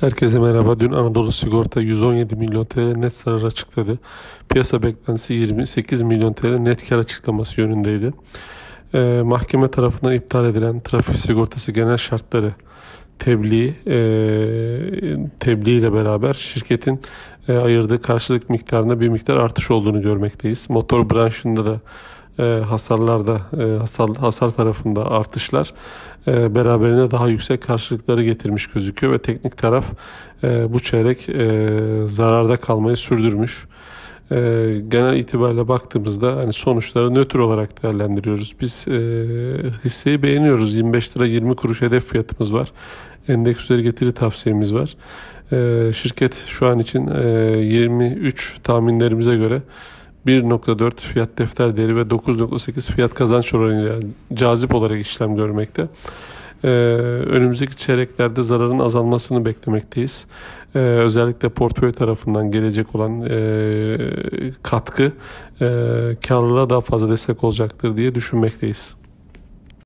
Herkese merhaba. Dün Anadolu Sigorta 117 milyon TL net zarar açıkladı. Piyasa beklentisi 28 milyon TL net kar açıklaması yönündeydi. Ee, mahkeme tarafından iptal edilen trafik sigortası genel şartları tebliğ e, tebliğ ile beraber şirketin e, ayırdığı karşılık miktarında bir miktar artış olduğunu görmekteyiz. Motor branşında da e, hasarlarda e, hasar, hasar tarafında artışlar e, beraberinde daha yüksek karşılıkları getirmiş gözüküyor ve teknik taraf bu çeyrek zararda kalmayı sürdürmüş. Genel itibariyle baktığımızda hani sonuçları nötr olarak değerlendiriyoruz. Biz hisseyi beğeniyoruz. 25 lira 20 kuruş hedef fiyatımız var. Endeks üzeri getiri tavsiyemiz var. Şirket şu an için e, 23 tahminlerimize göre 1.4 fiyat defter değeri ve 9.8 fiyat kazanç oranıyla cazip olarak işlem görmekte. Ee, önümüzdeki çeyreklerde zararın azalmasını beklemekteyiz. Ee, özellikle portföy tarafından gelecek olan e, katkı e, karlılığa daha fazla destek olacaktır diye düşünmekteyiz.